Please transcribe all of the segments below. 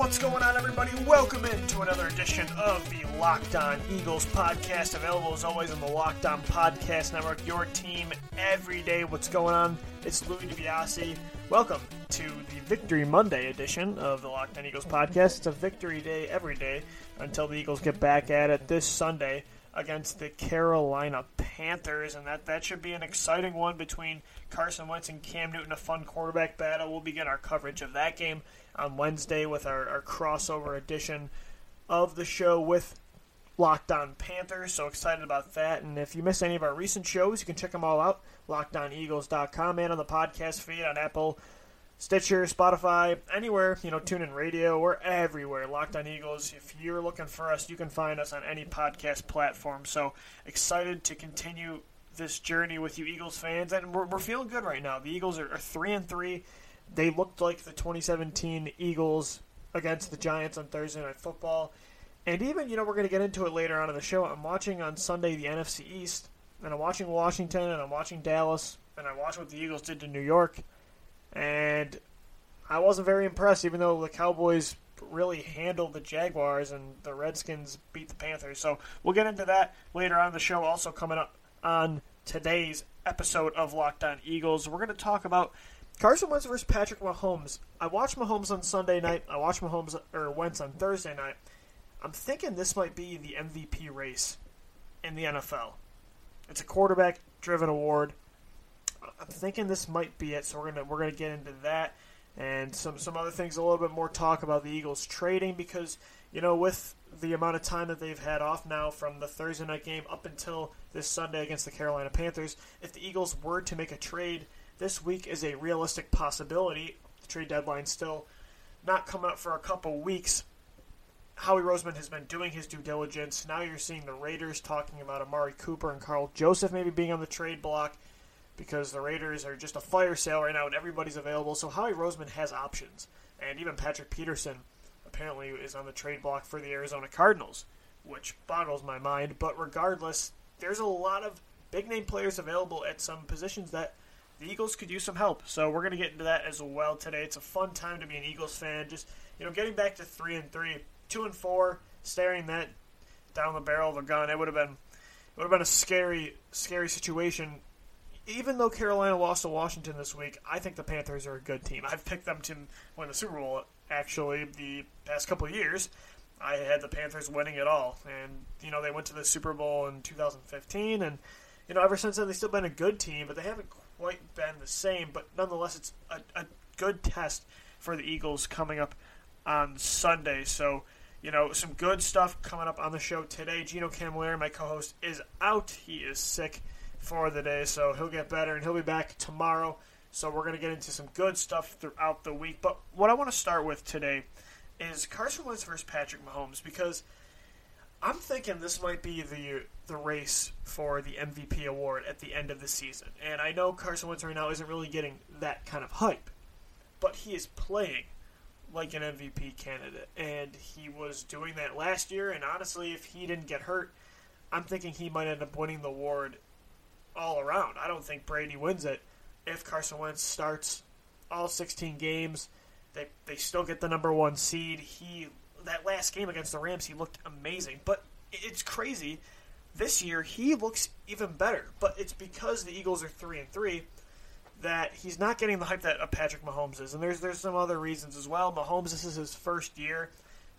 What's going on, everybody? Welcome into another edition of the Locked On Eagles podcast. Available as always on the Locked On Podcast Network. Your team every day. What's going on? It's Louis DiBiase. Welcome to the Victory Monday edition of the Locked On Eagles podcast. It's a victory day every day until the Eagles get back at it this Sunday against the Carolina Panthers, and that, that should be an exciting one between Carson Wentz and Cam Newton, a fun quarterback battle. We'll begin our coverage of that game on Wednesday with our, our crossover edition of the show with Locked On Panthers. So excited about that. And if you miss any of our recent shows, you can check them all out. LockedOnEagles.com and on the podcast feed on Apple, Stitcher, Spotify, anywhere, you know, tune in radio, we're everywhere. Locked on Eagles. If you're looking for us, you can find us on any podcast platform. So excited to continue this journey with you Eagles fans, and we're, we're feeling good right now. The Eagles are, are three and three. They looked like the 2017 Eagles against the Giants on Thursday Night Football. And even, you know, we're going to get into it later on in the show. I'm watching on Sunday the NFC East, and I'm watching Washington, and I'm watching Dallas, and I watch what the Eagles did to New York. And I wasn't very impressed, even though the Cowboys really handled the Jaguars and the Redskins beat the Panthers. So we'll get into that later on the show. Also coming up on today's episode of Locked On Eagles, we're going to talk about Carson Wentz versus Patrick Mahomes. I watched Mahomes on Sunday night. I watched Mahomes or Wentz on Thursday night. I'm thinking this might be the MVP race in the NFL. It's a quarterback-driven award. I'm thinking this might be it. So we're gonna we're gonna get into that and some some other things. A little bit more talk about the Eagles trading because you know with the amount of time that they've had off now from the Thursday night game up until this Sunday against the Carolina Panthers, if the Eagles were to make a trade this week is a realistic possibility. The trade deadline still not coming up for a couple weeks. Howie Roseman has been doing his due diligence. Now you're seeing the Raiders talking about Amari Cooper and Karl Joseph maybe being on the trade block because the Raiders are just a fire sale right now and everybody's available. So Howie Roseman has options. And even Patrick Peterson apparently is on the trade block for the Arizona Cardinals, which boggles my mind. But regardless, there's a lot of big name players available at some positions that the Eagles could use some help. So we're going to get into that as well today. It's a fun time to be an Eagles fan. Just you know, getting back to three and three, two and four, staring that down the barrel of a gun. It would have been it would have been a scary, scary situation. Even though Carolina lost to Washington this week, I think the Panthers are a good team. I've picked them to win the Super Bowl. Actually, the past couple of years, I had the Panthers winning it all, and you know they went to the Super Bowl in 2015, and you know ever since then they've still been a good team, but they haven't quite been the same, but nonetheless, it's a, a good test for the Eagles coming up on Sunday. So, you know, some good stuff coming up on the show today. Gino Camilleri, my co host, is out. He is sick for the day, so he'll get better and he'll be back tomorrow. So, we're going to get into some good stuff throughout the week. But what I want to start with today is Carson Wentz versus Patrick Mahomes because I'm thinking this might be the the race for the MVP award at the end of the season. And I know Carson Wentz right now isn't really getting that kind of hype, but he is playing like an MVP candidate, and he was doing that last year. And honestly, if he didn't get hurt, I'm thinking he might end up winning the award all around. I don't think Brady wins it if Carson Wentz starts all 16 games. They they still get the number one seed. He that last game against the Rams, he looked amazing. But it's crazy. This year, he looks even better. But it's because the Eagles are three and three that he's not getting the hype that Patrick Mahomes is. And there's there's some other reasons as well. Mahomes, this is his first year.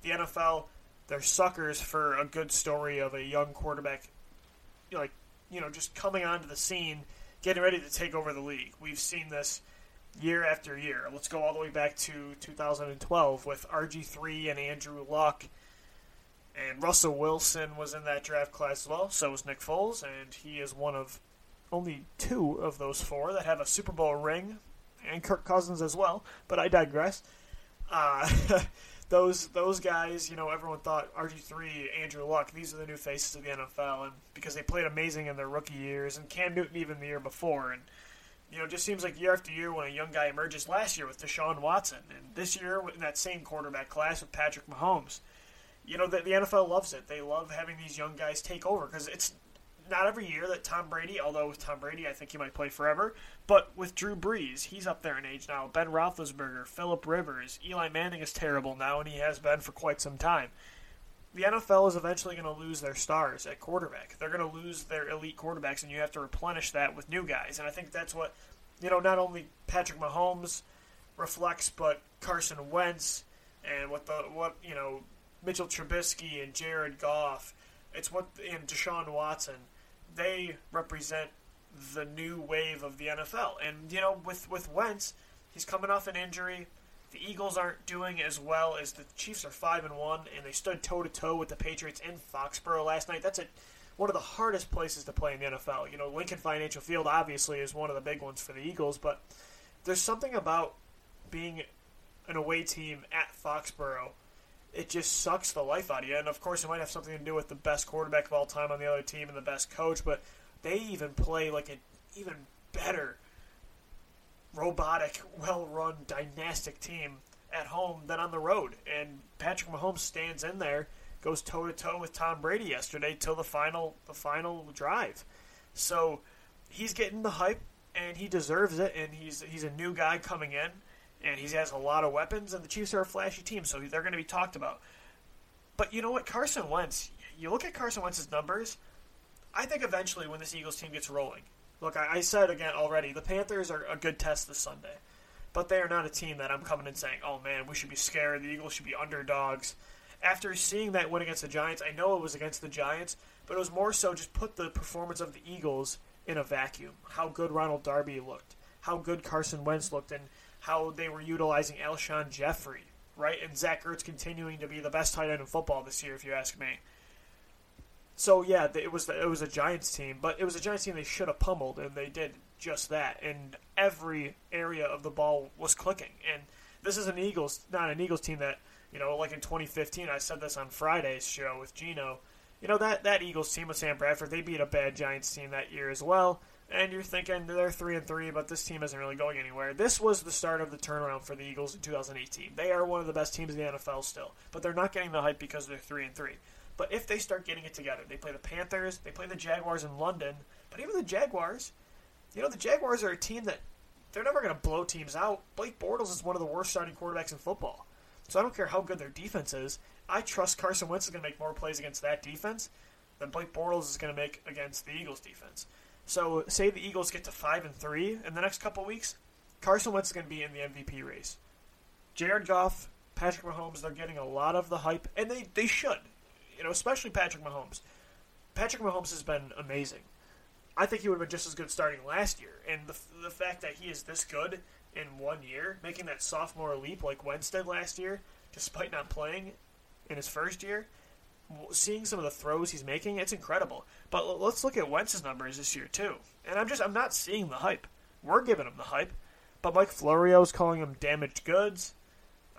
The NFL, they're suckers for a good story of a young quarterback, like you know, just coming onto the scene, getting ready to take over the league. We've seen this year after year. Let's go all the way back to 2012 with RG3 and Andrew Luck. And Russell Wilson was in that draft class as well. So was Nick Foles, and he is one of only two of those four that have a Super Bowl ring, and Kirk Cousins as well. But I digress. Uh, those those guys, you know, everyone thought RG3, Andrew Luck, these are the new faces of the NFL, and because they played amazing in their rookie years, and Cam Newton even the year before, and you know, it just seems like year after year when a young guy emerges last year with Deshaun Watson, and this year in that same quarterback class with Patrick Mahomes. You know, the NFL loves it. They love having these young guys take over because it's not every year that Tom Brady, although with Tom Brady, I think he might play forever, but with Drew Brees, he's up there in age now. Ben Roethlisberger, Philip Rivers, Eli Manning is terrible now, and he has been for quite some time. The NFL is eventually going to lose their stars at quarterback. They're going to lose their elite quarterbacks, and you have to replenish that with new guys. And I think that's what, you know, not only Patrick Mahomes reflects, but Carson Wentz and what the what you know Mitchell Trubisky and Jared Goff. It's what and Deshaun Watson. They represent the new wave of the NFL. And you know, with with Wentz, he's coming off an injury. The Eagles aren't doing as well as the Chiefs are five and one, and they stood toe to toe with the Patriots in Foxborough last night. That's a, one of the hardest places to play in the NFL. You know, Lincoln Financial Field obviously is one of the big ones for the Eagles, but there's something about being an away team at Foxborough it just sucks the life out of you. And of course, it might have something to do with the best quarterback of all time on the other team and the best coach, but they even play like an even better robotic, well-run, dynastic team at home than on the road. And Patrick Mahomes stands in there, goes toe to toe with Tom Brady yesterday till the final the final drive. So he's getting the hype and he deserves it. And he's he's a new guy coming in and he has a lot of weapons, and the Chiefs are a flashy team, so they're going to be talked about. But you know what, Carson Wentz, you look at Carson Wentz's numbers. I think eventually, when this Eagles team gets rolling, look, I, I said again already, the Panthers are a good test this Sunday, but they are not a team that I'm coming and saying, "Oh man, we should be scared. The Eagles should be underdogs." After seeing that win against the Giants, I know it was against the Giants, but it was more so just put the performance of the Eagles in a vacuum. How good Ronald Darby looked, how good Carson Wentz looked, and how they were utilizing Alshon Jeffery, right? And Zach Ertz continuing to be the best tight end in football this year, if you ask me. So yeah, it was it was a Giants team, but it was a Giants team they should have pummeled, and they did just that. And every area of the ball was clicking. And this is an Eagles, not an Eagles team that you know, like in 2015. I said this on Friday's show with Gino. You know that that Eagles team with Sam Bradford, they beat a bad Giants team that year as well and you're thinking they're three and three, but this team isn't really going anywhere. This was the start of the turnaround for the Eagles in 2018. They are one of the best teams in the NFL still, but they're not getting the hype because they're three and three. But if they start getting it together, they play the Panthers, they play the Jaguars in London, but even the Jaguars, you know, the Jaguars are a team that they're never going to blow teams out. Blake Bortles is one of the worst starting quarterbacks in football. So I don't care how good their defense is. I trust Carson Wentz is going to make more plays against that defense than Blake Bortles is going to make against the Eagles defense. So say the Eagles get to five and three in the next couple weeks, Carson Wentz is going to be in the MVP race. Jared Goff, Patrick Mahomes, they're getting a lot of the hype, and they, they should. You know, especially Patrick Mahomes. Patrick Mahomes has been amazing. I think he would have been just as good starting last year, and the the fact that he is this good in one year, making that sophomore leap like Wentz did last year, despite not playing in his first year, seeing some of the throws he's making, it's incredible. But let's look at Wentz's numbers this year too. And I'm just I'm not seeing the hype. We're giving him the hype, but Mike Florio's calling him damaged goods.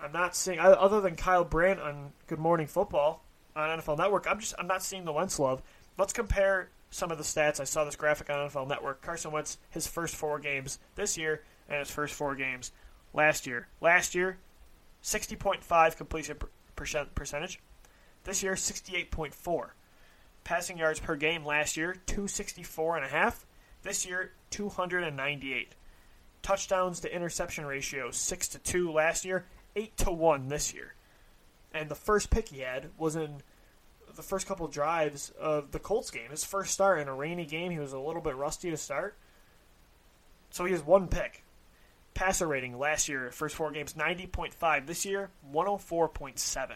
I'm not seeing other than Kyle Brandt on Good Morning Football on NFL Network. I'm just I'm not seeing the Wentz love. Let's compare some of the stats. I saw this graphic on NFL Network. Carson Wentz his first four games this year and his first four games last year. Last year, 60.5 completion percent percentage. This year, 68.4. Passing yards per game last year, 264 and a half. This year, 298. Touchdowns to interception ratio, 6 to 2 last year, 8 to 1 this year. And the first pick he had was in the first couple drives of the Colts game. His first start in a rainy game, he was a little bit rusty to start. So he has one pick. Passer rating last year, first four games, 90.5. This year, 104.7.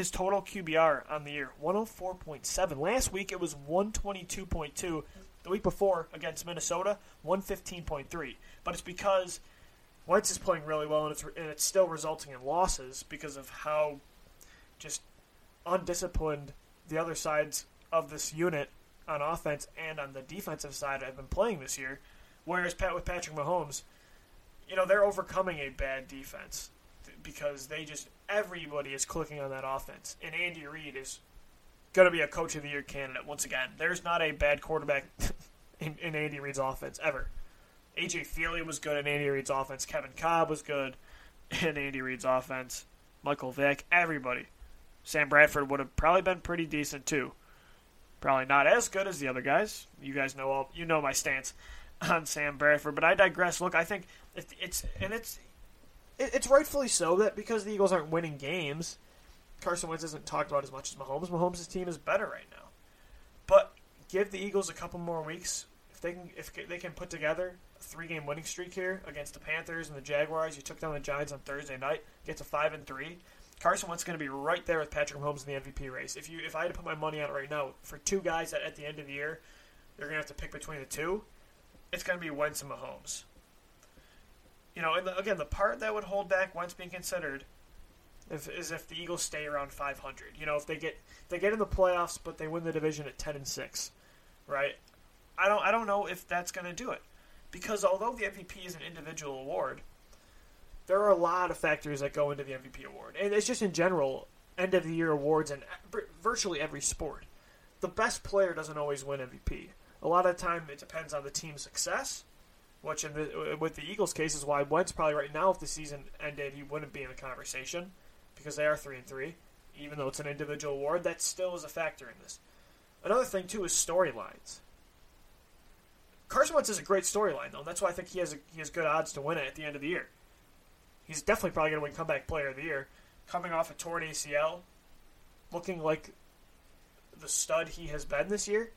His total QBR on the year, 104.7. Last week it was 122.2. The week before against Minnesota, 115.3. But it's because Wentz is playing really well, and it's and it's still resulting in losses because of how just undisciplined the other sides of this unit on offense and on the defensive side have been playing this year. Whereas Pat with Patrick Mahomes, you know they're overcoming a bad defense because they just everybody is clicking on that offense, and Andy Reid is going to be a Coach of the Year candidate once again. There's not a bad quarterback in, in Andy Reid's offense ever. AJ Feeley was good in Andy Reid's offense. Kevin Kolb was good in Andy Reid's offense. Michael Vick, everybody. Sam Bradford would have probably been pretty decent too. Probably not as good as the other guys. You guys know all you know my stance on Sam Bradford, but I digress. Look, I think it's and it's it's rightfully so that because the Eagles aren't winning games, Carson Wentz isn't talked about as much as Mahomes. Mahomes' team is better right now, but give the Eagles a couple more weeks if they can if they can put together a three game winning streak here against the Panthers and the Jaguars. You took down the Giants on Thursday night, get to five and three. Carson Wentz is going to be right there with Patrick Mahomes in the MVP race. If you if I had to put my money on it right now for two guys that at the end of the year they're going to have to pick between the two, it's going to be Wentz and Mahomes. You know, and the, again, the part that would hold back Wentz being considered if, is if the Eagles stay around 500. You know, if they get they get in the playoffs but they win the division at 10 and 6, right? I don't I don't know if that's going to do it because although the MVP is an individual award, there are a lot of factors that go into the MVP award, and it's just in general end of the year awards in virtually every sport. The best player doesn't always win MVP. A lot of time, it depends on the team's success, which in the, with the Eagles' case is why Wentz probably right now, if the season ended, he wouldn't be in the conversation because they are three and three. Even though it's an individual award, that still is a factor in this. Another thing too is storylines. Carson Wentz is a great storyline though. And that's why I think he has a, he has good odds to win it at the end of the year. He's definitely probably going to win comeback player of the year. Coming off a torn ACL, looking like the stud he has been this year.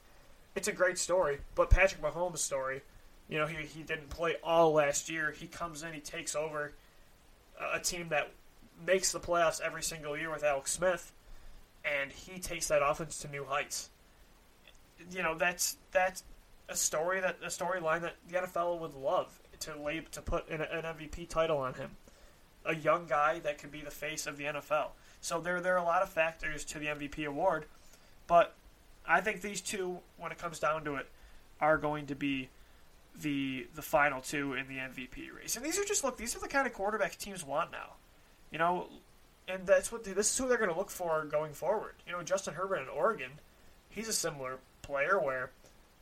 It's a great story, but Patrick Mahomes' story, you know, he, he didn't play all last year. He comes in, he takes over a team that makes the playoffs every single year with Alex Smith, and he takes that offense to new heights. You know, that's that's a story that a storyline that the NFL would love to lay to put an, an MVP title on him a young guy that could be the face of the NFL. So there there are a lot of factors to the MVP award, but I think these two, when it comes down to it, are going to be the the final two in the MVP race. And these are just look, these are the kind of quarterback teams want now. You know, and that's what they, this is who they're going to look for going forward. You know, Justin Herbert in Oregon, he's a similar player where,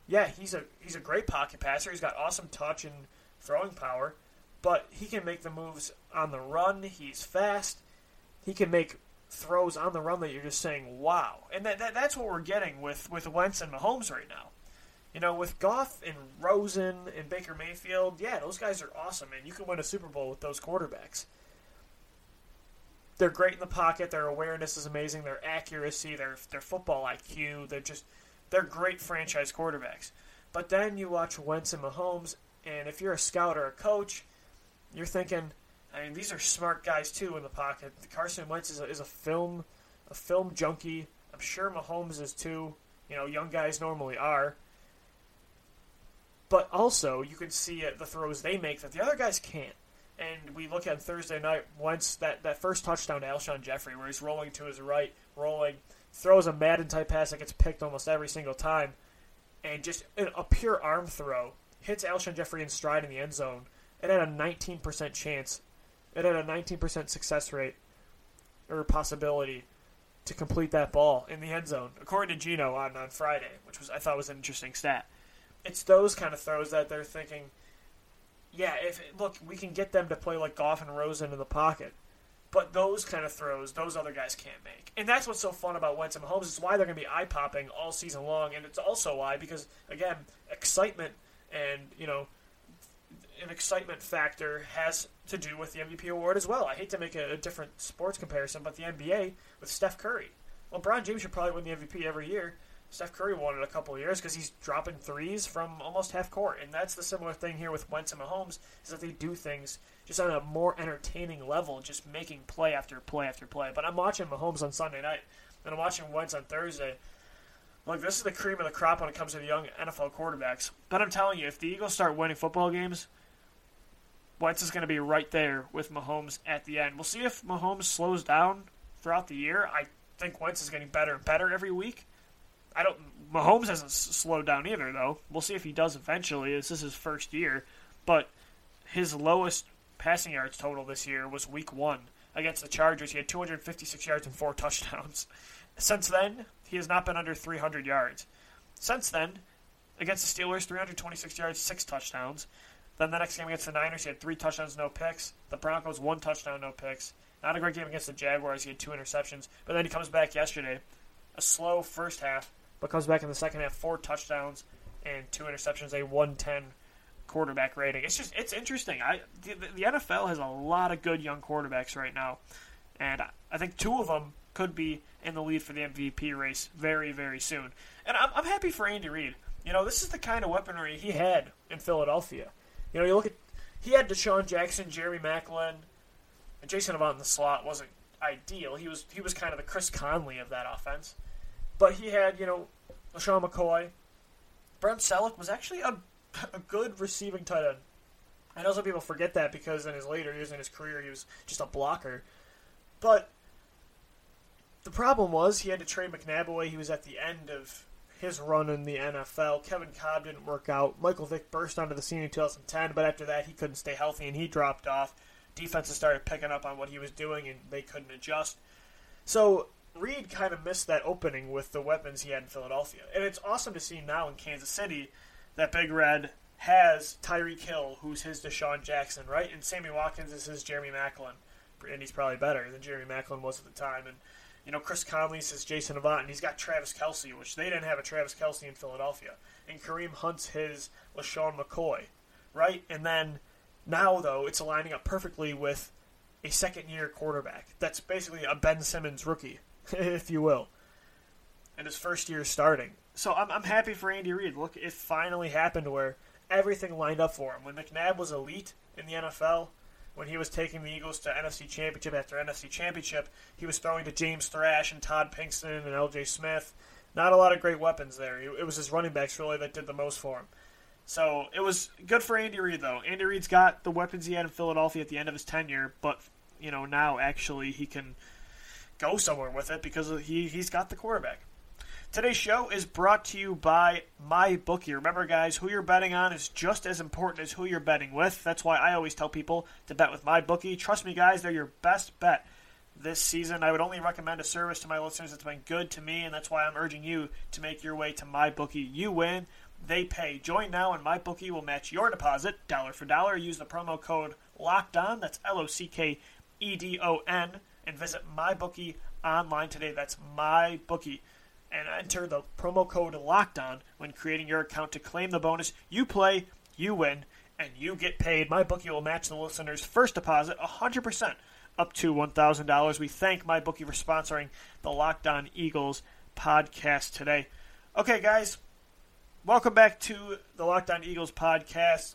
yeah, he's a he's a great pocket passer. He's got awesome touch and throwing power, but he can make the moves on the run. He's fast. He can make throws on the run that you're just saying, wow. And that, that that's what we're getting with, with Wentz and Mahomes right now. You know, with Goff and Rosen and Baker Mayfield, yeah, those guys are awesome, and you can win a Super Bowl with those quarterbacks. They're great in the pocket. Their awareness is amazing. Their accuracy, their their football IQ, they're just they're great franchise quarterbacks. But then you watch Wentz and Mahomes, and if you're a scout or a coach, you're thinking, I mean, these are smart guys too in the pocket. Carson Wentz is a, is a film, a film junkie. I'm sure Mahomes is too. You know, young guys normally are. But also, you can see uh, the throws they make that the other guys can't. And we look at Thursday night, once that, that first touchdown to Alshon Jeffery, where he's rolling to his right, rolling, throws a Madden type pass that gets picked almost every single time, and just a pure arm throw hits Alshon Jeffery in stride in the end zone it had a 19% chance. It had a 19% success rate or possibility to complete that ball in the end zone, according to Gino on, on Friday, which was I thought was an interesting stat. It's those kind of throws that they're thinking, yeah, if look, we can get them to play like Goff and Rosen in the pocket, but those kind of throws, those other guys can't make, and that's what's so fun about Wentz and Mahomes. It's why they're going to be eye popping all season long, and it's also why because again, excitement and you know an excitement factor has to do with the MVP award as well. I hate to make a, a, different sports comparison, but the NBA with Steph Curry. Well, LeBron James should probably win the MVP every year. Steph Curry won it a couple of years because he's dropping threes from almost half court, and that's the similar thing here with Wentz and Mahomes is that they do things just on a more entertaining level, just making play after play after play. But I'm watching Mahomes on Sunday night, and I'm watching Wentz on Thursday. Look, this is the cream of the crop when it comes to the young NFL quarterbacks. But I'm telling you, if the Eagles start winning football games, Wentz is going to be right there with Mahomes at the end. We'll see if Mahomes slows down throughout the year. I think Wentz is getting better and better every week. I don't. Mahomes hasn't slowed down either, though. We'll see if he does eventually. This is his first year, but his lowest passing yards total this year was Week One against the Chargers. He had 256 yards and four touchdowns. Since then, he has not been under 300 yards. Since then, against the Steelers, 326 yards, six touchdowns. Then the next game against the Niners, he had three touchdowns, no picks. The Broncos, one touchdown, no picks. Not a great game against the Jaguars. He had two interceptions. But then he comes back yesterday. A slow first half, but comes back in the second half, four touchdowns and two interceptions, a 110 quarterback rating. It's just it's interesting. I the, the NFL has a lot of good young quarterbacks right now, and I think two of them could be in the lead for the MVP race very very soon. And I'm, I'm happy for Andy Reid. You know, this is the kind of weaponry he had in Philadelphia. You know, you look at he had DeSean Jackson, Jeremy Maclin, and Jason Avant in the slot wasn't ideal. He was he was kind of the Chris Conley of that offense. But he had, you know, LeSean McCoy. Brent Celek was actually a, a good receiving tight end. I know some people forget that because in his later years in his career he was just a blocker. But the problem was he had to trade McNabb away. He was at the end of his run in the NFL. Kevin Kolb didn't work out. Michael Vick burst onto the scene in 2010, but after that he couldn't stay healthy and he dropped off. Defenses started picking up on what he was doing and they couldn't adjust. So Reid kind of missed that opening with the weapons he had in Philadelphia. And it's awesome to see now in Kansas City that Big Red has Tyreek Hill, who's his DeSean Jackson, right? And Sammy Watkins is his Jeremy Maclin. And he's probably better than Jeremy Maclin was at the time. And, you know, Chris Conley's his Jason Avant, and he's got Travis Kelce, which they didn't have a Travis Kelce in Philadelphia. And Kareem Hunt's his LeSean McCoy, right? And then now, though, it's aligning up perfectly with a second year quarterback. That's basically a Ben Simmons rookie, if you will. And his first year starting. So I'm, I'm happy for Andy Reid. Look, it finally happened where everything lined up for him. When McNabb was elite in the NFL, when he was taking the Eagles to NFC Championship after NFC Championship, he was throwing to James Thrash and Todd Pinkston and L.J. Smith. Not a lot of great weapons there. It was his running backs really that did the most for him. So it was good for Andy Reid, though. Andy Reid's got the weapons he had in Philadelphia at the end of his tenure, but you know now actually he can go somewhere with it because he he's got the quarterback. Today's show is brought to you by MyBookie. Remember, guys, who you're betting on is just as important as who you're betting with. That's why I always tell people to bet with MyBookie. Trust me, guys, they're your best bet this season. I would only recommend a service to my listeners that's been good to me, and that's why I'm urging you to make your way to MyBookie. You win, they pay. Join now, and MyBookie will match your deposit dollar for dollar. Use the promo code Locked On. That's L O C K E D O N, and visit MyBookie online today. That's MyBookie and enter the promo code Locked On when creating your account to claim the bonus. You play, you win, and you get paid. MyBookie will match the listener's first deposit 100% up to $1,000. We thank MyBookie for sponsoring the Locked On Eagles podcast today. Okay, guys, welcome back to the Locked On Eagles podcast.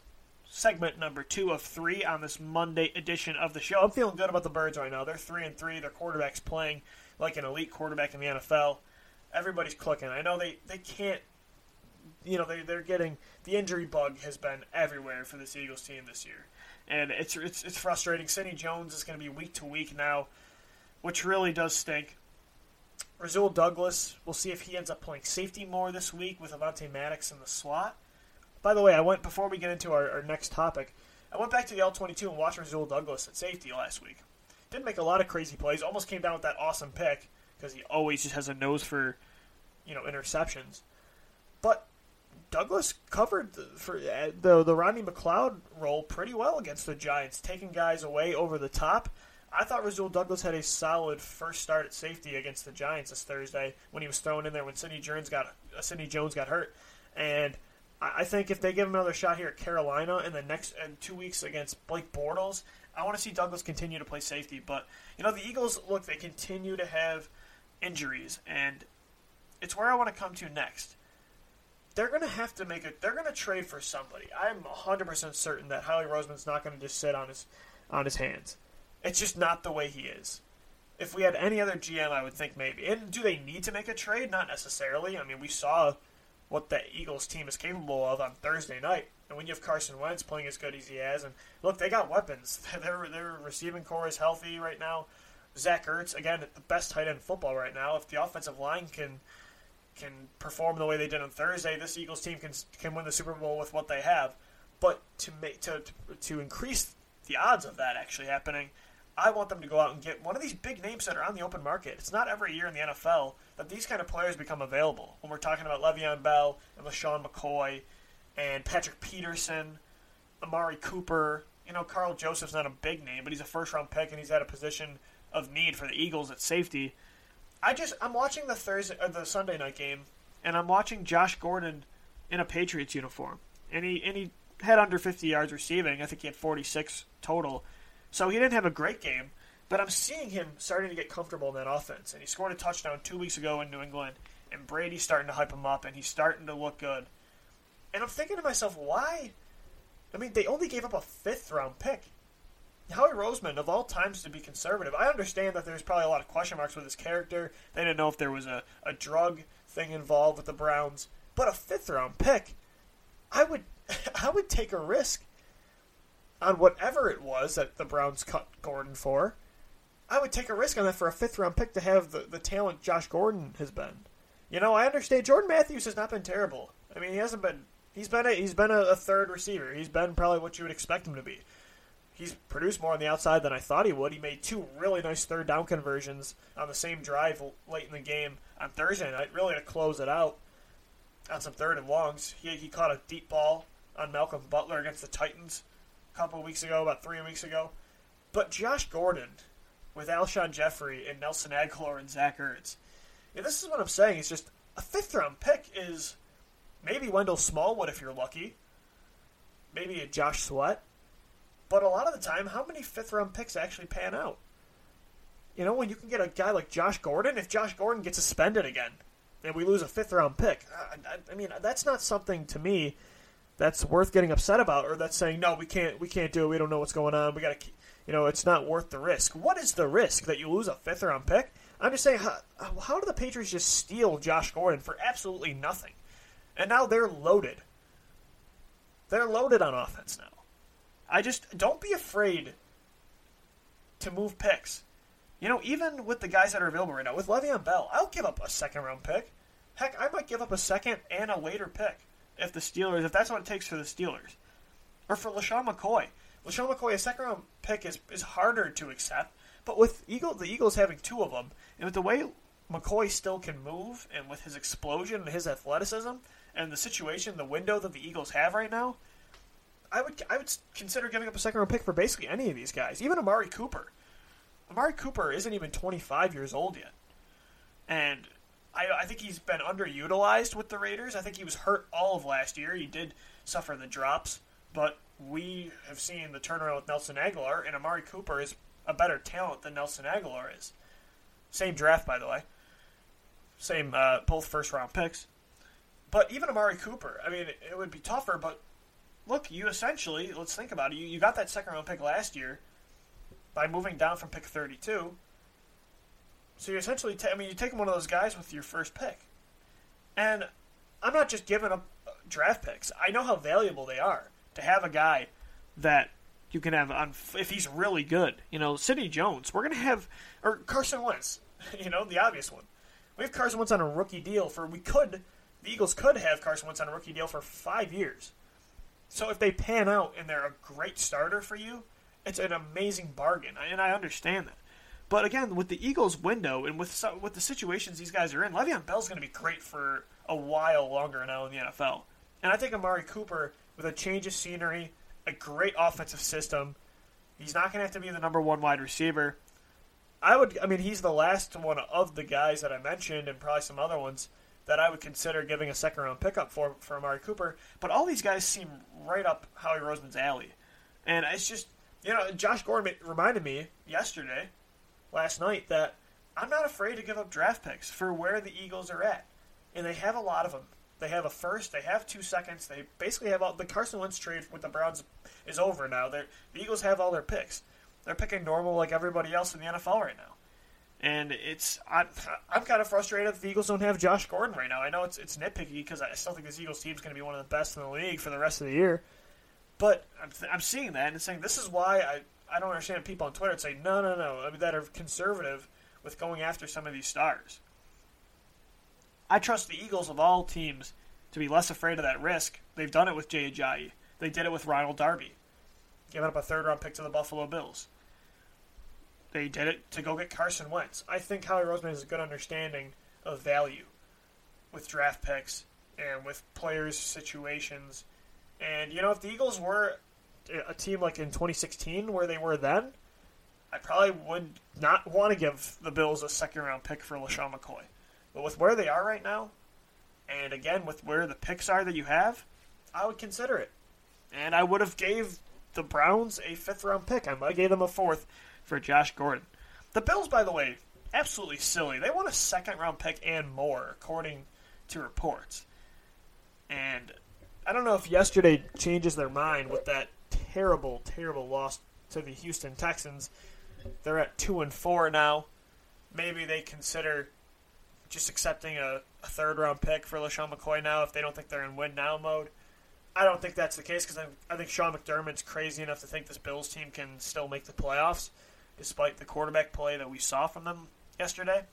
Segment number two of three on this Monday edition of the show. I'm feeling good about the Birds right now. They're three and three. Their quarterback's playing like an elite quarterback in the NFL everybody's clicking. I know they, they can't, you know, they, they're getting the injury bug has been everywhere for this Eagles team this year, and it's it's it's frustrating. Sidney Jones is going to be week to week now, which really does stink. Rasul Douglas, we'll see if he ends up playing safety more this week with Avonte Maddox in the slot. By the way, I went before we get into our, our next topic. I went back to the All-22 and watched Rasul Douglas at safety last week. Didn't make a lot of crazy plays. Almost came down with that awesome pick because he always just has a nose for, you know, interceptions. But Douglas covered the, for uh, the the Rodney McLeod role pretty well against the Giants, taking guys away over the top. I thought Rasul Douglas had a solid first start at safety against the Giants this Thursday when he was thrown in there when Sidney Jones got uh, Sidney Jones got hurt, and I think if they give him another shot here at Carolina in the next in two weeks against Blake Bortles, I want to see Douglas continue to play safety. But you know the Eagles look they continue to have injuries, and it's where I want to come to next. They're going to have to make it. They're going to trade for somebody. I'm 100% certain that Howie Roseman's not going to just sit on his on his hands. It's just not the way he is. If we had any other GM, I would think maybe. And do they need to make a trade? Not necessarily. I mean, we saw what the Eagles team is capable of on Thursday night. And when you have Carson Wentz playing as good as he has, and look, they got weapons. Their their receiving core is healthy right now. Zach Ertz, again, the best tight end football right now. If the offensive line can can perform the way they did on Thursday, this Eagles team can can win the Super Bowl with what they have. But to make to to increase the odds of that actually happening, I want them to go out and get one of these big names that are on the open market. It's not every year in the NFL that these kind of players become available. When we're talking about Le'Veon Bell and LeSean McCoy and Patrick Peterson, Amari Cooper, you know, Karl Joseph's not a big name, but he's a first round pick and he's at a position of need for the Eagles at safety. I just I'm watching the Thursday or the Sunday night game, and I'm watching Josh Gordon in a Patriots uniform, and he and he had under 50 yards receiving. I think he had 46 total, so he didn't have a great game. But I'm seeing him starting to get comfortable in that offense, and he scored a touchdown two weeks ago in New England, and Brady's starting to hype him up, and he's starting to look good. And I'm thinking to myself, why? I mean, they only gave up a fifth round pick. Howie Roseman, of all times to be conservative, I understand that there's probably a lot of question marks with his character. They didn't know if there was a, a drug thing involved with the Browns. But a fifth round pick, I would I would take a risk on whatever it was that the Browns cut Gordon for. I would take a risk on that for a fifth round pick to have the, the talent Josh Gordon has been. You know, I understand Jordan Matthews has not been terrible. I mean, he hasn't been. He's been a, he's been a, a third receiver. He's been probably what you would expect him to be. He's produced more on the outside than I thought he would. He made two really nice third down conversions on the same drive late in the game on Thursday night, really to close it out on some third and longs. He, he caught a deep ball on Malcolm Butler against the Titans couple weeks ago, about three weeks ago. But Josh Gordon with Alshon Jeffery and Nelson Agholor and Zach Ertz. Yeah, this is what I'm saying. It's just a fifth round pick is maybe Wendell Smallwood if you're lucky, maybe a Josh Sweat. But a lot of the time, how many fifth round picks actually pan out? You know, when you can get a guy like Josh Gordon, if Josh Gordon gets suspended again and we lose a fifth round pick, I, I mean, that's not something to me that's worth getting upset about, or that's saying no, we can't, we can't do it. We don't know what's going on. We got to, you know, it's not worth the risk. What is the risk that you lose a fifth round pick? I'm just saying, how, how do the Patriots just steal Josh Gordon for absolutely nothing? And now they're loaded. They're loaded on offense now. I just don't be afraid to move picks. You know, even with the guys that are available right now, with Le'Veon Bell, I'll give up a second round pick. Heck, I might give up a second and a later pick if the Steelers, if that's what it takes for the Steelers. Or for LeSean McCoy. LeSean McCoy, a second round pick is, is harder to accept, but with Eagle, the Eagles having two of them, and with the way McCoy still can move, and with his explosion and his athleticism, and the situation, the window that the Eagles have right now, I would I would consider giving up a second round pick for basically any of these guys, even Amari Cooper. Amari Cooper isn't even 25 years old yet, and I, I think he's been underutilized with the Raiders. I think he was hurt all of last year. He did suffer the drops, but we have seen the turnaround with Nelson Agholor, and Amari Cooper is a better talent than Nelson Agholor is. Same draft, by the way. Same, uh, both first round picks. But even Amari Cooper, I mean, it would be tougher, but look, you essentially, let's think about it. You, you got that second round pick last year by moving down from pick 32. So you essentially, ta- I mean, you're taking one of those guys with your first pick. And I'm not just giving up uh, draft picks. I know how valuable they are to have a guy that you can have on if he's really good. You know, Sidney Jones, we're going to have, or Carson Wentz, you know, the obvious one. We have Carson Wentz on a rookie deal for, we could, the Eagles could have Carson Wentz on a rookie deal for five years. So if they pan out and they're a great starter for you, it's an amazing bargain, and I understand that. But again, with the Eagles' window and with with the situations these guys are in, Le'Veon Bell's going to be great for a while longer now in the NFL. And I think Amari Cooper, with a change of scenery, a great offensive system, he's not going to have to be the number one wide receiver. I would, I mean, he's the last one of the guys that I mentioned, and probably some other ones that I would consider giving a second round pickup for for Amari Cooper. But all these guys seem right up Howie Roseman's alley, and it's just you know Josh Gordon reminded me yesterday, last night that I'm not afraid to give up draft picks for where the Eagles are at, and they have a lot of them. They have a first, they have two seconds, they basically have all the Carson Wentz trade with the Browns is over now. They're, the Eagles have all their picks. They're picking normal like everybody else in the NFL right now. And it's I'm, I'm kind of frustrated that the Eagles don't have Josh Gordon right now. I know it's it's nitpicky because I still think this Eagles team is going to be one of the best in the league for the rest of the year. But I'm, I'm seeing that and saying this is why I, I don't understand people on Twitter that say no no no I mean, that are conservative with going after some of these stars. I trust the Eagles of all teams to be less afraid of that risk. They've done it with Jay Ajayi. They did it with Ronald Darby, giving up a third round pick to the Buffalo Bills. They did it to go get Carson Wentz. I think Howie Roseman has a good understanding of value with draft picks and with players' situations. And, you know, if the Eagles were a team like in 2016 where they were then, I probably would not want to give the Bills a second round pick for LeSean McCoy. But with where they are right now, And again, with where the picks are that you have, I would consider it. And I would have gave the Browns a fifth round pick. I might have gave them a fourth for Josh Gordon. The Bills, by the way, absolutely silly. They want a second round pick and more, according to reports. And I don't know if yesterday changes their mind with that terrible, terrible loss to the Houston Texans. They're at two and four now. Maybe they consider just accepting a, a third round pick for LeSean McCoy now if they don't think they're in win now mode. I don't think that's the case because I, think Sean McDermott's crazy enough to think this Bills team can still make the playoffs despite the quarterback play that we saw from them yesterday.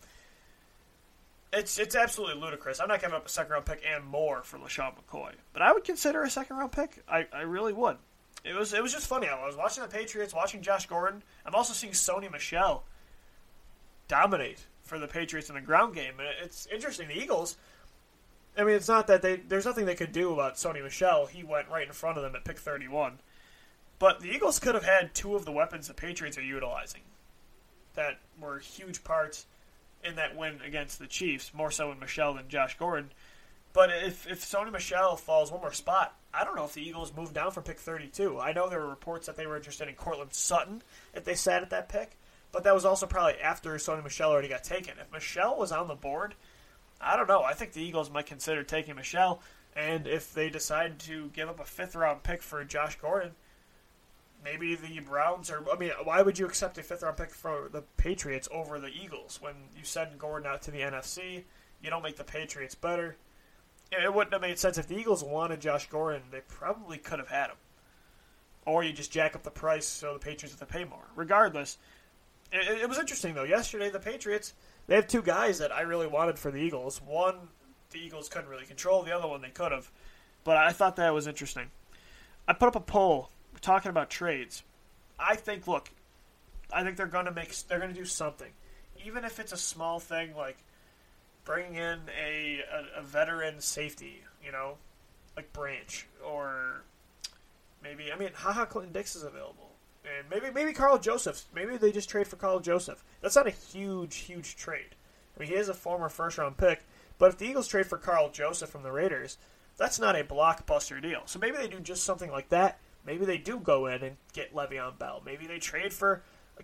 It's it's absolutely ludicrous. I'm not giving up a second round pick and more for LeSean McCoy, but I would consider a second round pick. I, I really would. It was it was just funny. I was watching the Patriots, watching Josh Gordon. I'm also seeing Sony Michel dominate for the Patriots in the ground game, and it's interesting. The Eagles. I mean, it's not that they. There's nothing they could do about Sony Michel. He went right in front of them at pick 31. But the Eagles could have had two of the weapons the Patriots are utilizing that were huge parts in that win against the Chiefs, more so in Michel than Josh Gordon. But if if Sony Michel falls one more spot, I don't know if the Eagles moved down from pick 32. I know there were reports that they were interested in Courtland Sutton if they sat at that pick, but that was also probably after Sony Michel already got taken. If Michel was on the board, I don't know. I think the Eagles might consider taking Michel, and if they decide to give up a fifth round pick for Josh Gordon, maybe the Browns are. I mean, why would you accept a fifth round pick for the Patriots over the Eagles when you send Gordon out to the NFC? You don't make the Patriots better. It wouldn't have made sense if the Eagles wanted Josh Gordon. They probably could have had him, or you just jack up the price so the Patriots have to pay more. Regardless, it, it was interesting though. Yesterday, the Patriots they have two guys that I really wanted for the Eagles. One the Eagles couldn't really control. The other one they could have, but I thought that was interesting. I put up a poll talking about trades. I think, look, I think they're going to make, they're going to do something, even if it's a small thing like bringing in a, a, a veteran safety, you know, like Branch or maybe I mean, Ha Ha Clinton-Dix is available, and maybe maybe Karl Joseph. Maybe they just trade for Karl Joseph. That's not a huge huge trade. I mean, he is a former first round pick, but if the Eagles trade for Karl Joseph from the Raiders, that's not a blockbuster deal. So maybe they do just something like that. Maybe they do go in and get Le'Veon Bell. Maybe they trade for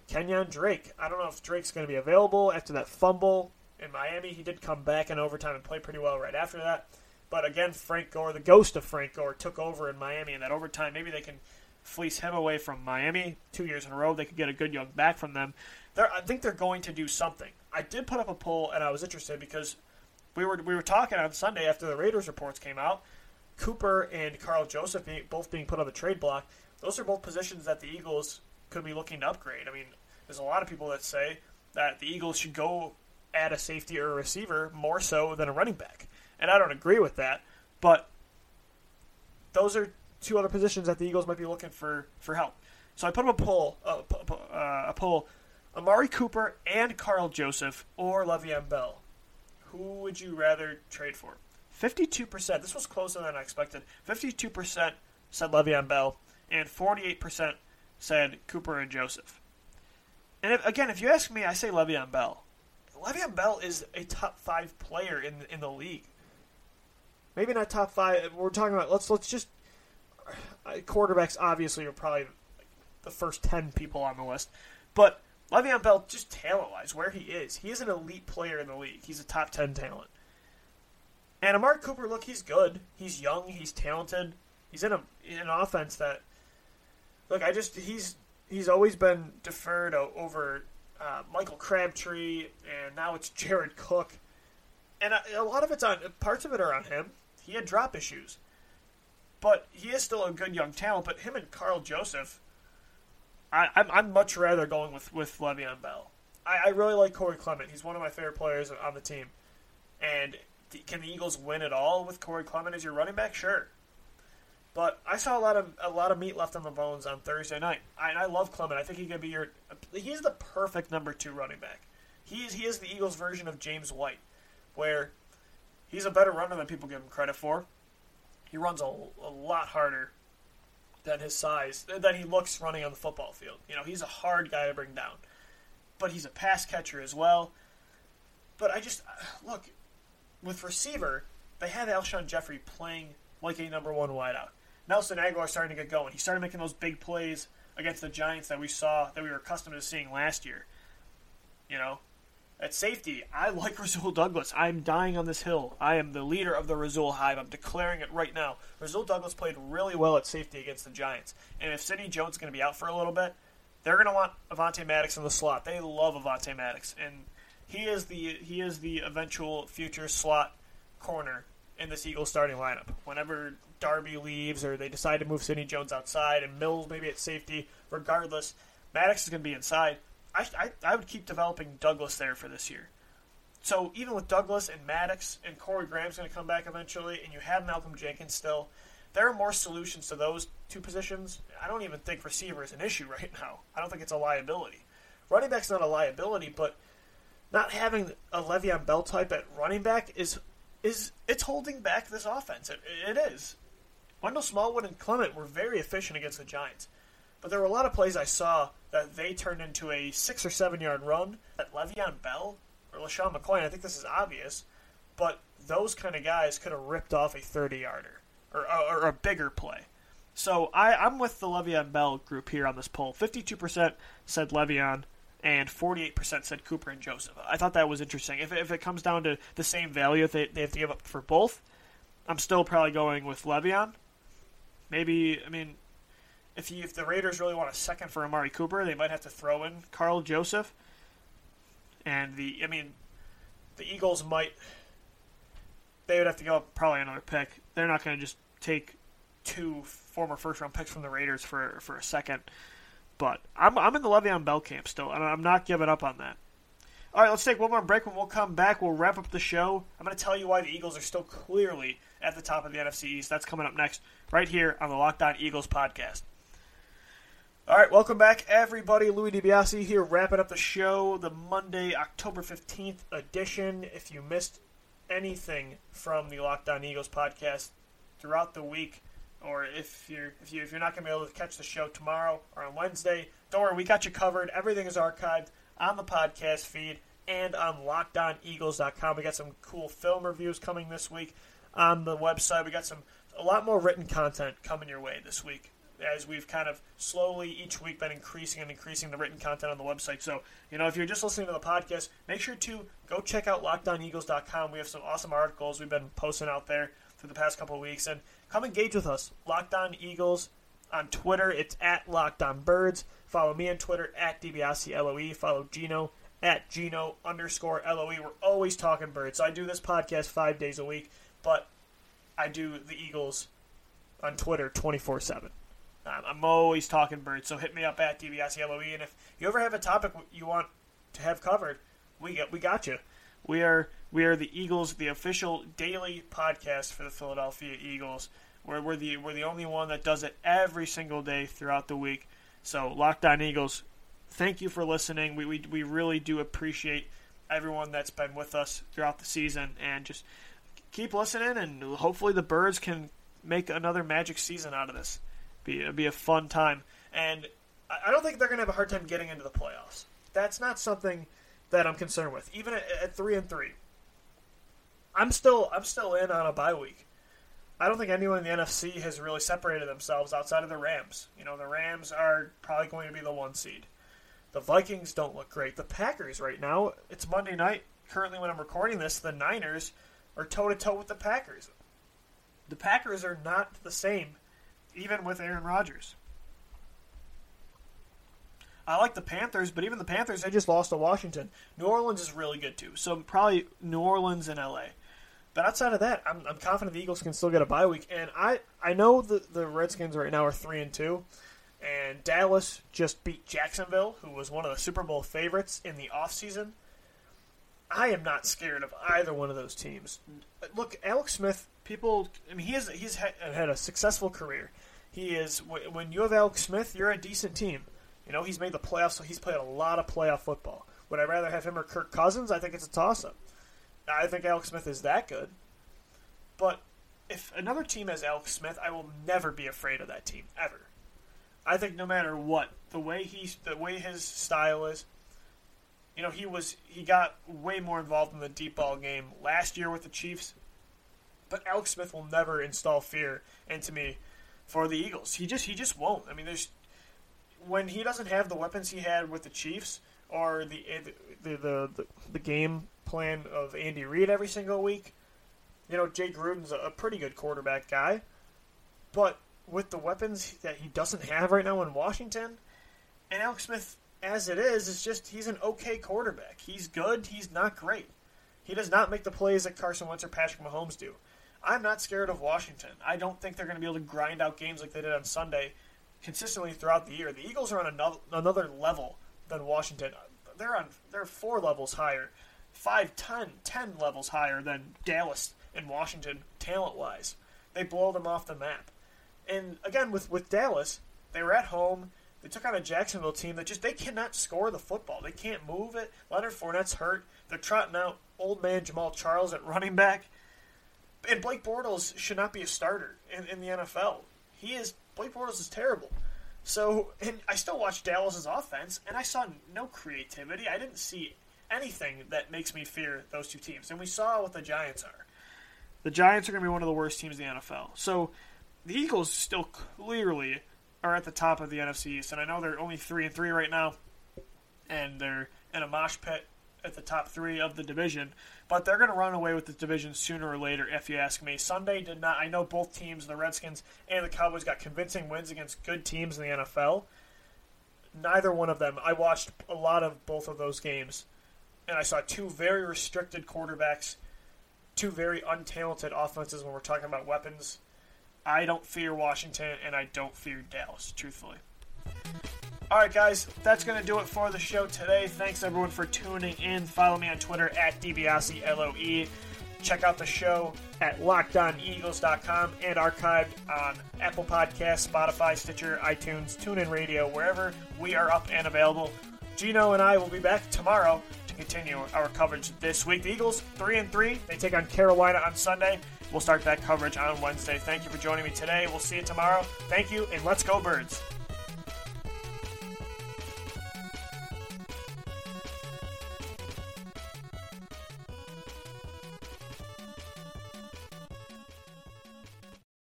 Kenyan Drake. I don't know if Drake's going to be available after that fumble in Miami. He did come back in overtime and play pretty well right after that. But again, Frank Gore, the ghost of Frank Gore, took over in Miami in that overtime. Maybe they can fleece him away from Miami two years in a row. They could get a good young back from them. They're, I think they're going to do something. I did put up a poll, and I was interested because we were we were talking on Sunday after the Raiders reports came out, Cooper and Karl Joseph both being put on the trade block, those are both positions that the Eagles could be looking to upgrade. I mean, there's a lot of people that say that the Eagles should go add a safety or a receiver more so than a running back. And I don't agree with that, but those are two other positions that the Eagles might be looking for, for help. So I put up a poll, uh, uh, a poll, Amari Cooper and Karl Joseph or Le'Veon Bell. Who would you rather trade for? 52%, this was closer than I expected. 52% said Le'Veon Bell, and 48% said Cooper and Joseph. And if, again, if you ask me, I say Le'Veon Bell. Le'Veon Bell is a top five player in in the league. Maybe not top five. We're talking about let's let's just uh, quarterbacks. Obviously, are probably the first ten people on the list, but Le'Veon Bell, just talent wise, where he is, he is an elite player in the league. He's a top ten talent. And Amari Cooper, look, he's good. He's young. He's talented. He's in a in an offense that, look, I just he's he's always been deferred over uh, Michael Crabtree, and now it's Jared Cook, and a, a lot of it's on parts of it are on him. He had drop issues, but he is still a good young talent. But him and Karl Joseph, I, I'm, I'm much rather going with with Le'Veon Bell. I, I really like Corey Clement. He's one of my favorite players on the team, and can the Eagles win at all with Corey Clement as your running back? Sure. But I saw a lot of a lot of meat left on the bones on Thursday night. I, I love Clement. I think he could be your. He's the perfect number two running back. He is he is the Eagles' version of James White, where he's a better runner than people give him credit for. He runs a, a lot harder than his size than he looks running on the football field. You know, he's a hard guy to bring down, but he's a pass catcher as well. But I just uh, look with receiver, they have Alshon Jeffery playing like a number one wideout. Nelson Agholor starting to get going. He started making those big plays against the Giants that we saw that we were accustomed to seeing last year. You know, at safety, I like Rasul Douglas. I'm dying on this hill. I am the leader of the Rasul Hive. I'm declaring it right now. Rasul Douglas played really well at safety against the Giants. And if Sidney Jones is going to be out for a little bit, they're going to want Avonte Maddox in the slot. They love Avonte Maddox, and he is the he is the eventual future slot corner in this Eagles starting lineup. Whenever Darby leaves or they decide to move Sidney Jones outside and Mills maybe at safety, regardless, Maddox is going to be inside. I, I, I would keep developing Douglas there for this year. So even with Douglas and Maddox and Corey Graham's going to come back eventually, and you have Malcolm Jenkins still, there are more solutions to those two positions. I don't even think receiver is an issue right now. I don't think it's a liability. Running back's not a liability, but not having a Le'Veon Bell type at running back is is it's holding back this offense. It, it is. Wendell Smallwood and Clement were very efficient against the Giants, but there were a lot of plays I saw that they turned into a six or seven yard run that Le'Veon Bell or LeSean McCoy. I think this is obvious, but those kind of guys could have ripped off a thirty yarder or, or, or a bigger play. So I, I'm with the Le'Veon Bell group here on this poll. Fifty-two percent said Le'Veon, and 48% said Cooper and Joseph. I thought that was interesting. If, if it comes down to the same value they, they have to give up for both, I'm still probably going with Le'Veon. Maybe, I mean, if, you, if the Raiders really want a second for Amari Cooper, they might have to throw in Karl Joseph. And the, I mean, the Eagles might, they would have to go up probably another pick. They're not going to just take two former first round picks from the Raiders for, for a second. But I'm, I'm in the Le'Veon Bell camp still, and I'm not giving up on that. All right, let's take one more break. When we'll come back, we'll wrap up the show. I'm going to tell you why the Eagles are still clearly at the top of the NFC East. That's coming up next, right here on the Locked On Eagles podcast. All right, welcome back, everybody. Louis DiBiase here, wrapping up the show, the Monday, October 15th edition. If you missed anything from the Locked On Eagles podcast throughout the week, or if you're if you if you're not going to be able to catch the show tomorrow or on Wednesday, don't worry, we got you covered. Everything is archived on the podcast feed and on LockedOnEagles.com. We got some cool film reviews coming this week on the website. We got some a lot more written content coming your way this week as we've kind of slowly each week been increasing and increasing the written content on the website. So, you know, if you're just listening to the podcast, make sure to go check out LockedOnEagles.com. We have some awesome articles we've been posting out there for the past couple of weeks. And come engage with us. Locked On Eagles on Twitter. It's at Locked On Birds. Follow me on Twitter at DiBiase Follow Gino at Gino underscore LOE. We're always talking birds. So I do this podcast five days a week, but I do the Eagles on Twitter 24 7. I'm always talking birds, so hit me up at DiBiase. And if you ever have a topic you want to have covered, we get we got you. We are we are the Eagles, the official daily podcast for the Philadelphia Eagles. We're, we're the we're the only one that does it every single day throughout the week. So Locked On Eagles, thank you for listening. We, we we really do appreciate everyone that's been with us throughout the season, and just keep listening. And hopefully the Birds can make another magic season out of this. Be it'll be a fun time, and I don't think they're going to have a hard time getting into the playoffs. That's not something that I'm concerned with. Even at, at three and three, I'm still I'm still in on a bye week. I don't think anyone in the NFC has really separated themselves outside of the Rams. You know, the Rams are probably going to be the one seed. The Vikings don't look great. The Packers right now, it's Monday night. Currently, when I'm recording this, the Niners are toe to toe with the Packers. The Packers are not the same, even with Aaron Rodgers. I like the Panthers, but even the Panthers, they just lost to Washington. New Orleans is really good too, so probably New Orleans and LA. But outside of that, I'm, I'm confident the Eagles can still get a bye week. And I, I know the the Redskins right now are three and two, and Dallas just beat Jacksonville, who was one of the Super Bowl favorites in the offseason. I am not scared of either one of those teams. Look, Alex Smith. People, I mean, he has he's had, had a successful career. He is when you have Alex Smith, you're a decent team. You know, he's made the playoffs, so he's played a lot of playoff football. Would I rather have him or Kirk Cousins? I think it's a toss up. I think Alex Smith is that good. But if another team has Alex Smith, I will never be afraid of that team ever. I think no matter what, the way he the way his style is, you know, he was he got way more involved in the deep ball game last year with the Chiefs. But Alex Smith will never install fear into me for the Eagles. He just he just won't. I mean, there's when he doesn't have the weapons he had with the Chiefs or the the the, the, the game plan of Andy Reid every single week. You know, Jay Gruden's a, pretty good quarterback guy, but with the weapons that he doesn't have right now in Washington, and Alex Smith, as it is, is just he's an okay quarterback. He's good. He's not great. He does not make the plays that Carson Wentz or Patrick Mahomes do. I'm not scared of Washington. I don't think they're going to be able to grind out games like they did on Sunday consistently throughout the year. The Eagles are on another, another level than Washington. They're on they're four levels higher, five, ten, ten levels higher than Dallas and Washington talent wise. They blow them off the map. And again with with Dallas, they were at home. They took on a Jacksonville team that just they cannot score the football. They can't move it. Leonard Fournette's hurt. They're trotting out old man Jamaal Charles at running back. And Blake Bortles should not be a starter in, in the NFL. He is Blake Bortles is terrible. So, and I still watched Dallas's offense, and I saw no creativity. I didn't see anything that makes me fear those two teams. And we saw what the Giants are. The Giants are going to be one of the worst teams in the NFL. So, the Eagles still clearly are at the top of the NFC East, and I know they're only three and three right now, and they're in a mosh pit at the top three of the division, but they're going to run away with the division sooner or later, if you ask me. Sunday did not. I know both teams, the Redskins and the Cowboys, got convincing wins against good teams in the NFL. Neither one of them. I watched a lot of both of those games, and I saw two very restricted quarterbacks, two very untalented offenses when we're talking about weapons. I don't fear Washington, and I don't fear Dallas, truthfully. All right, guys, that's going to do it for the show today. Thanks, everyone, for tuning in. Follow me on Twitter at DiBiase. Check out the show at lockedoneagles.com and archived on Apple Podcasts, Spotify, Stitcher, iTunes, TuneIn Radio, wherever we are up and available. Gino and I will be back tomorrow to continue our coverage this week. The Eagles, 3 and 3. They take on Carolina on Sunday. We'll start that coverage on Wednesday. Thank you for joining me today. We'll see you tomorrow. Thank you, and let's go, Birds.